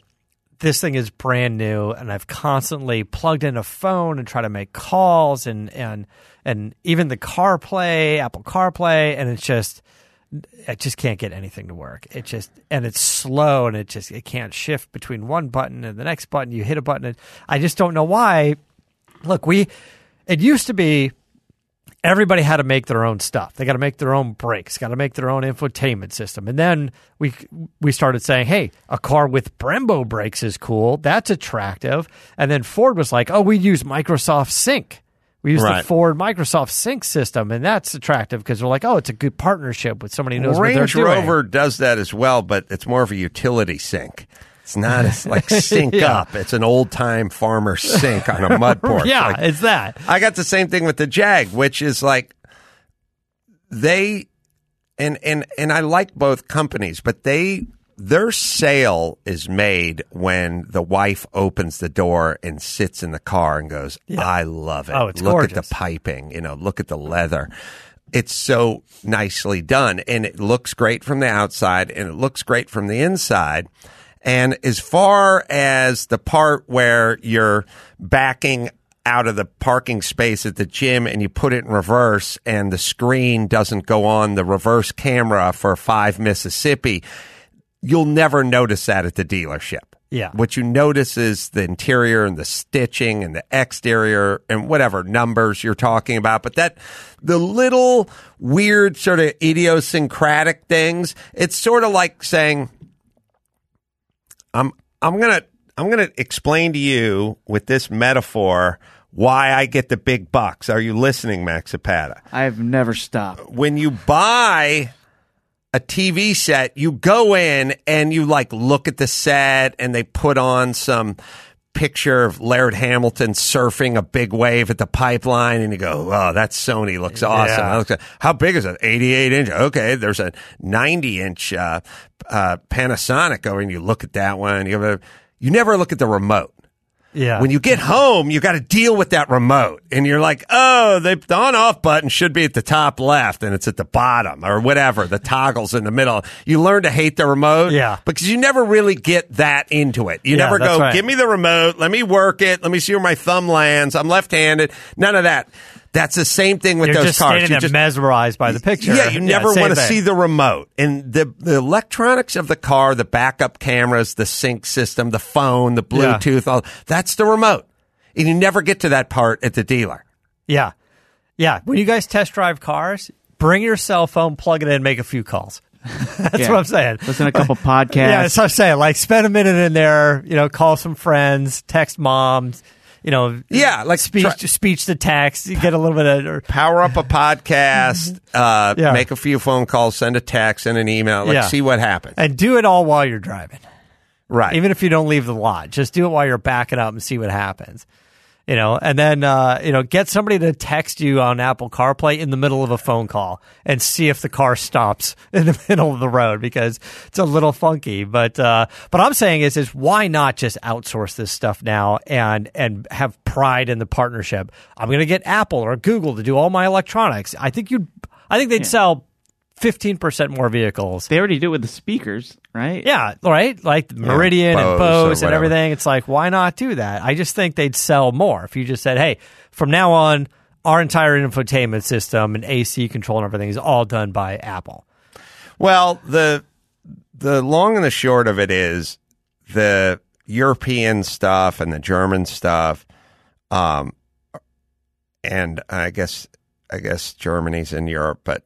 this thing is brand new and I've constantly plugged in a phone and try to make calls and and and even the CarPlay, Apple CarPlay, and it's just I just can't get anything to work. It just and it's slow and it just it can't shift between one button and the next button. You hit a button and I just don't know why. Look, we it used to be everybody had to make their own stuff. They got to make their own brakes, got to make their own infotainment system. And then we we started saying, "Hey, a car with Brembo brakes is cool. That's attractive." And then Ford was like, "Oh, we use Microsoft Sync." We use Right. the Ford Microsoft Sync system, and that's attractive because we're like, "Oh, it's a good partnership with somebody who knows what they're Range doing." Rover does that as well, but it's more of a utility sync. It's not it's like <laughs> sink Yeah. up. It's an old time farmer sink on a mud porch. <laughs> yeah, Like, it's that. I got the same thing with the Jag, which is like they and and and I like both companies, but they their sale is made when the wife opens the door and sits in the car and goes, "I love it. Oh, it's look at the piping, you know, look at the leather." It's so nicely done and it looks great from the outside and it looks great from the inside. And as far as the part where you're backing out of the parking space at the gym and you put it in reverse and the screen doesn't go on the reverse camera for 5 Mississippi, you'll never notice that at the dealership. Yeah. What you notice is the interior and the stitching and the exterior and whatever numbers you're talking about. But that, the little weird sort of idiosyncratic things, it's sort of like saying, I'm, I'm going to, I'm to explain to you with this metaphor why I get the big bucks. Are you listening, Max Zapata? I've never stopped. when you buy a TV set, you go in and you like look at the set and they put on some picture of Laird Hamilton surfing a big wave at the pipeline and you go, oh, that Sony looks awesome. Yeah. Looks- How big is it? 88 inch. Okay. There's a 90 inch, uh, uh, Panasonic over and you look at that one. You, have a, you never look at the remote. Yeah. When you get home, you got to deal with that remote, and you're like, "Oh, the the on-off button should be at the top left, and it's at the bottom, or whatever. The toggle's in the middle." You learn to hate the remote, Yeah. because you never really get that into it. You Yeah, never go, right. "Give me the remote, let me work it, let me see where my thumb lands." I'm left-handed. None of that. That's the same thing with You're those just cars. standing You there just- mesmerized by the picture. yeah, you never same want to see the remote. And the, the electronics of the car, the backup cameras, the sync system, the phone, the Yeah. Bluetooth, all that's the remote. And you never get to that part at the dealer. Yeah. Yeah. When you guys test drive cars, bring your cell phone, plug it in, make a few calls. <laughs> That's Yeah. what I'm saying. Listen to a couple podcasts. <laughs> Yeah, that's what I'm saying. Like, spend a minute in there, you know, call some friends, text moms, you know, Yeah, like speech try- speech to text. You get a little bit of, or, Power up a podcast, uh, Mm-hmm. Yeah. make a few phone calls, send a text, send an email, like Yeah. see what happens. and do it all while you're driving. right. Even if you don't leave the lot, just do it while you're backing up and see what happens. You know, and then uh, you know, get somebody to text you on Apple CarPlay in the middle of a phone call and see if the car stops <laughs> in the middle of the road because it's a little funky. But uh, but I'm saying is is why not just outsource this stuff now and and have pride in the partnership? I'm going to get Apple or Google to do all my electronics. I think you'd I think they'd sell fifteen percent more vehicles They already do it with the speakers, right? yeah, right. Like Meridian Bose and Bose and everything. It's like, why not do that? I just think they'd sell more if you just said, hey, from now on, our entire infotainment system and AC control and everything is all done by Apple. Well, the the long and the short of it is the European stuff and the German stuff, um, and I guess I guess Germany's in Europe, but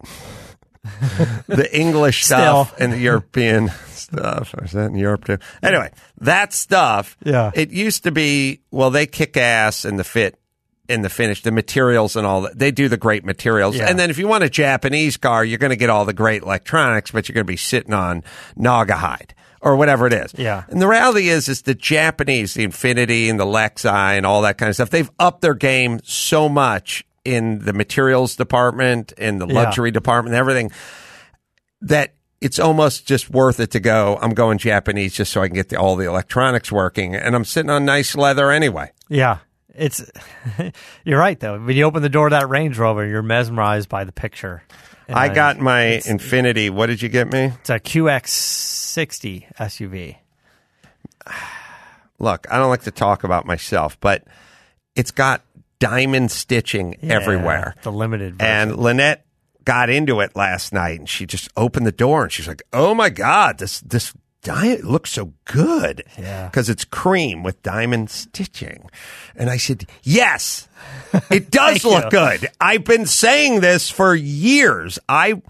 <laughs> the English stuff and the European stuff is that in Europe too? Anyway, that stuff. Yeah. it used to be well, they kick ass in the fit. In the finish, the materials and all that, they do the great materials. Yeah. And then if you want a Japanese car, you're going to get all the great electronics, but you're going to be sitting on Naugahyde or whatever it is. Yeah. And the reality is, is the Japanese, the Infiniti and the Lexi and all that kind of stuff, they've upped their game so much in the materials department, in the Yeah. luxury department, and everything that it's almost just worth it to go. I'm going Japanese just so I can get the, all the electronics working, and I'm sitting on nice leather anyway. Yeah. It's <laughs> you're right though. When you open the door of that Range Rover, you're mesmerized by the picture. And I got my Infiniti. What did you get me? it's a QX60 SUV. <sighs> look, I don't like to talk about myself, but it's got diamond stitching Yeah, everywhere. The limited version. And Lynette got into it last night and she just opened the door and she's like, "Oh my god, this this diamond looks so good." Yeah. Cuz it's cream with diamond stitching. And I said, "Yes. It <laughs> does look you. good. I've been saying this for years. I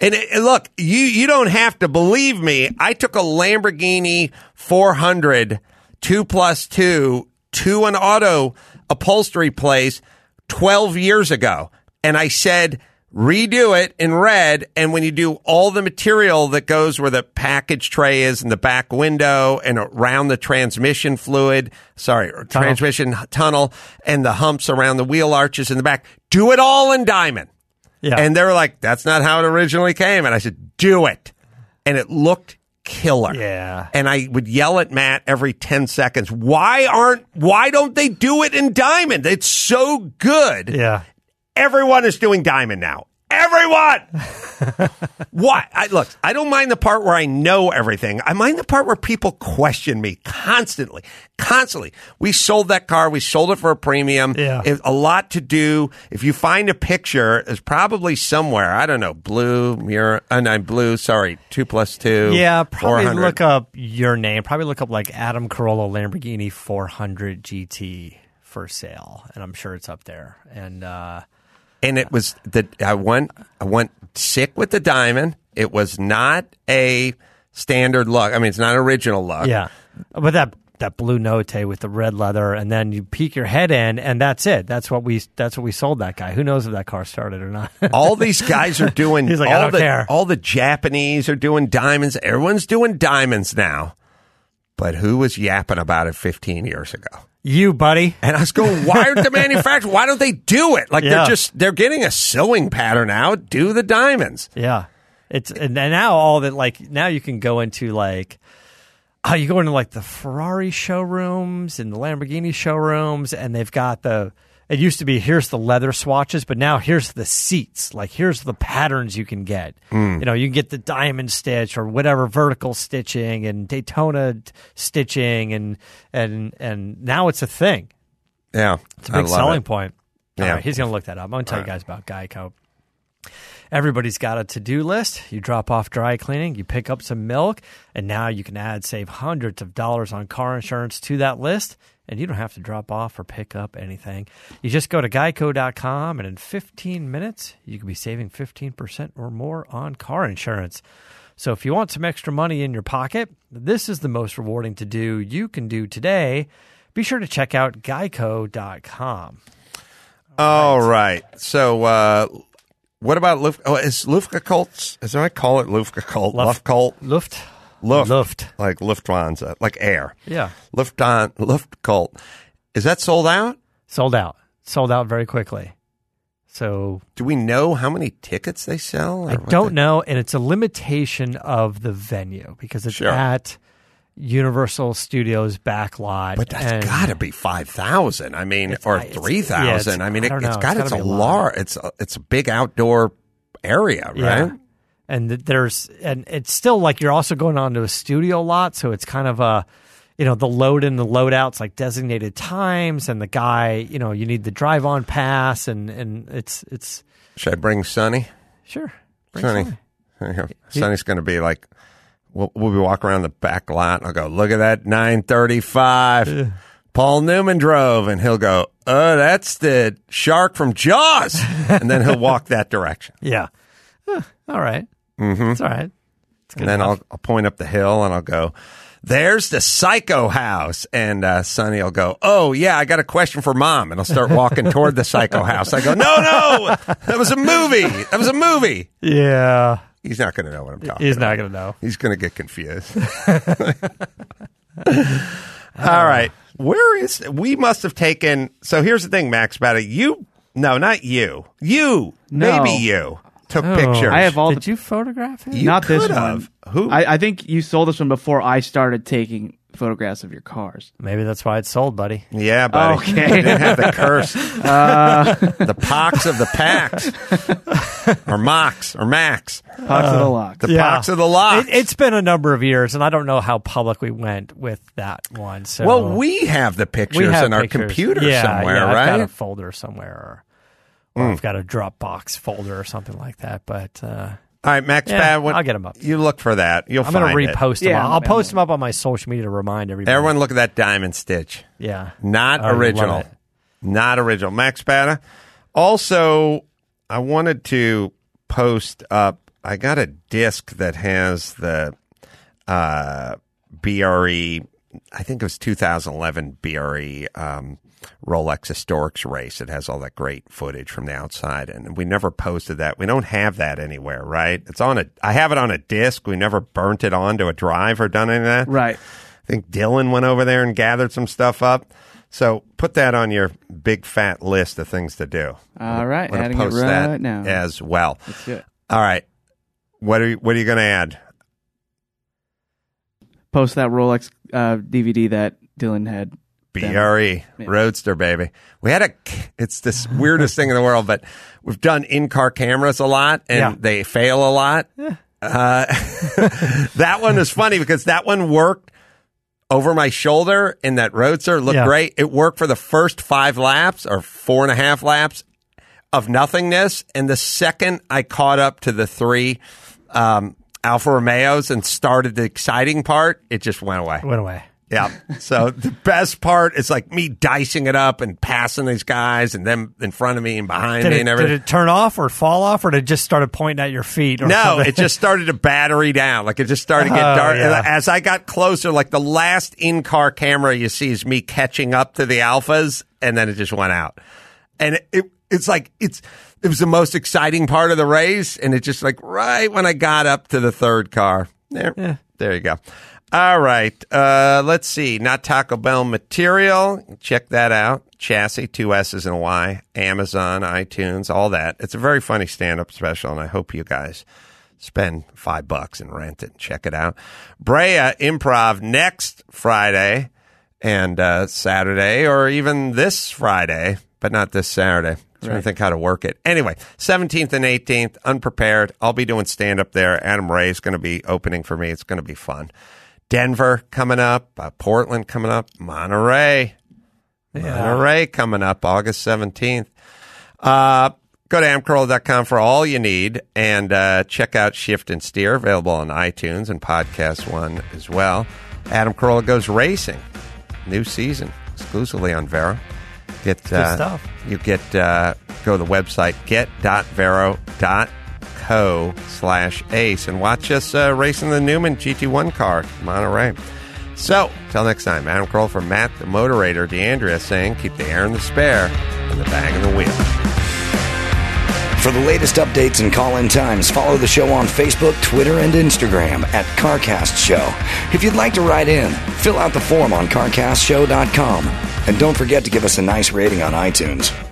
and it, and look, you you don't have to believe me. I took a Lamborghini 400 2 plus 2 to an auto upholstery place 12 years ago and I said redo it in red. And when you do all the material that goes where the package tray is in the back window and around the transmission fluid, sorry, transmission tunnel and the humps around the wheel arches in the back, do it all in diamond. Yeah. And they were like, that's not how it originally came. And I said, do it. And it looked killer. Yeah. And I would yell at Matt every 10 seconds, why aren't, why don't they do it in diamond? It's so good. yeah. Everyone is doing diamond now. Everyone. <laughs> what? I, look, I don't mind the part where I know everything. I mind the part where people question me constantly, constantly. We sold that car. We sold it for a premium. Yeah. It- a lot to do. If you find a picture, it's probably somewhere. I don't know. Blue mirror. Uh, no, blue. Sorry. Two plus two. Yeah, probably look up your name. Probably look up like Adam Carolla Lamborghini 400 GT for sale, and I'm sure it's up there. And uh, and it was the I went I went sick with the diamond. It was not a standard look. I mean, it's not an original look. yeah, but that that blue note with the red leather, and then you peek your head in, and that's it. That's what we that's what we sold that guy. Who knows if that car started or not? <laughs> all these guys are doing. He's like, all I don't the, care. All the Japanese are doing diamonds. Everyone's doing diamonds now. But who was yapping about it 15 years ago? you, buddy. And I was going, why aren't the <laughs> manufacturers? Why don't they do it? Like Yeah. they're just they're getting a sewing pattern out. Do the diamonds. Yeah, it's and and now all that like now you can go into like. Oh, you go into like the Ferrari showrooms and the Lamborghini showrooms, and they've got the. It used to be here's the leather swatches, but now here's the seats. Like here's the patterns you can get. You know, you can get the diamond stitch or whatever vertical stitching and Daytona stitching, and and and now it's a thing. Yeah, It's a big selling point. All Yeah. right, he's going to look that up. I'm going to tell you guys about Geico. Everybody's got a to do list. You drop off dry cleaning, you pick up some milk, and now you can add, save hundreds of dollars on car insurance to that list, and you don't have to drop off or pick up anything. You just go to geico.com, and in 15 minutes, you could be saving 15% or more on car insurance. So if you want some extra money in your pocket, this is the most rewarding to do you can do today. Be sure to check out geico.com. All right. So, uh, what about Luft? Oh, is Lufka Luftgekühlt? Is that I call it Luftgekühlt? Luft- Luftgekühlt? Luft. Luft. Luft. Like Lufthansa, like air. Yeah. Luftan, Luftgekühlt. Is that sold out? Sold out. Sold out very quickly. So Do we know how many tickets they sell? I don't the- know, and it's a limitation of the venue because it's Sure. at Universal Studios backlot. But that's got to be five thousand. I mean, or three thousand. yeah, I mean, I it, know. got It's it's, a lot. large. It's a, it's a big outdoor area, Yeah. And there's and it's still like you're also going onto a studio lot, so it's kind of a you know the load in the loadouts like designated times, and the guy you know you need the drive on pass, and and it's it's Should I bring Sonny? sure. Bring Sonny, Sonny. There you. Sonny's going to be like, we'll, we'll be walking around the back lot. And I'll go, look at that nine thirty five. Paul Newman drove, and he'll go, oh, that's the shark from Jaws, <laughs> and then he'll walk that direction. Yeah. Huh, all right. Mm-hmm. It's all right. It's And then. I'll, I'll point up the hill and I'll go, there's the psycho house. And uh, Sonny will go, oh, yeah, I got a question for mom. And I'll start walking <laughs> toward the psycho house. I go, no, no, that was a movie. That was a movie. Yeah. He's not going to know what I'm talking He's about. not going to know. He's going to get confused. <laughs> <laughs> All right. Where is, we must have taken, so here's the thing, Max, about it. You, no, not you. You, No. maybe you took Oh. pictures. I have all Did the. you photograph it? You not this could one. Who? I, I think you sold this one before I started taking photographs of your cars. Maybe that's why it's sold, buddy. Yeah, buddy. Okay. You didn't have the <laughs> curse. Uh. the pox of the packs. <laughs> or mox or max. Pox of the lock. The pox of the locks. It, it's been a number of years, and I don't know how public we went with that one. So well, we have the pictures we have in our computer yeah, somewhere, yeah, right? I've got a folder somewhere, or, or I've got a Dropbox folder or something like that. But uh, All right, Max Yeah, Pad, when- I'll get them up. You look for that. You'll I'm find going to repost them. Yeah, I'll I'm- post them up on my social media to remind everybody. Everyone look at that diamond stitch. yeah, Not I love original. it. Not original. Max Pata. Also, I wanted to post up. I got a disc that has the uh, BRE. I think it was 2011 BRE um, Rolex Historics race. It has all that great footage from the outside, and we never posted that. We don't have that anywhere, right? It's on a. I have it on a disc. We never burnt it onto a drive or done any of that. Right. I think Dylan went over there and gathered some stuff up. So put that on your big fat list of things to do. All right, I'm adding it post right that now. as well. That's it. All right. What are you, what are you going to add? Post that Rolex uh, DVD that Dylan had. BRE Roadster, baby. We had a. It's this <laughs> weirdest thing in the world, but we've done in-car cameras a lot, and Yeah. they fail a lot. Uh, <laughs> that one is funny because that one worked over my shoulder, and that Roadster looked Yeah. great. It worked for the first five laps or four and a half laps of nothingness, and the second I caught up to the three um, Alfa Romeos and started the exciting part, it just went away. Went away. Yeah. So the best part is like me dicing it up and passing these guys and them in front of me and behind Did me it, and everything. did it turn off or fall off, or did it just started pointing at your feet? Or no, something? it just started to battery down. Like it just started to get Oh, dark. yeah. As I got closer, like the last in car camera you see is me catching up to the Alfas, and then it just went out. And it, it it's like it's it was the most exciting part of the race, and it just like right when I got up to the third car. There, yeah. there you go. All right, uh, let's see. Not Taco Bell material. Check that out. Chassis, two S's and a Y. Amazon, iTunes, all that. It's a very funny stand-up special, and I hope you guys spend five bucks and rent it and check it out. Brea Improv next Friday and uh, Saturday, or even this Friday, but not this Saturday. Trying to think how to work it. Anyway, 17th and 18th, unprepared. I'll be doing stand up there. Adam Ray is going to be opening for me. It's going to be fun. Denver coming up, uh, Portland coming up, Monterey. Monterey coming up August 17th. Uh, go to amcurl.com for all you need and uh, check out Shift and Steer, available on iTunes and Podcast One as well. Adam Carolla Goes Racing, new season, exclusively on Vero. Get uh, stuff. You get uh, go to the website slash ace and watch us uh, racing the Newman GT1 car, Monterey. So, till next time, Adam Carolla from Matt the Motorator, D'Andria saying, keep the air in the spare and the bag in the wheel. For the latest updates and call in times, follow the show on Facebook, Twitter, and Instagram at CarCast Show. If you'd like to write in, fill out the form on CarCastShow.com. And don't forget to give us a nice rating on iTunes.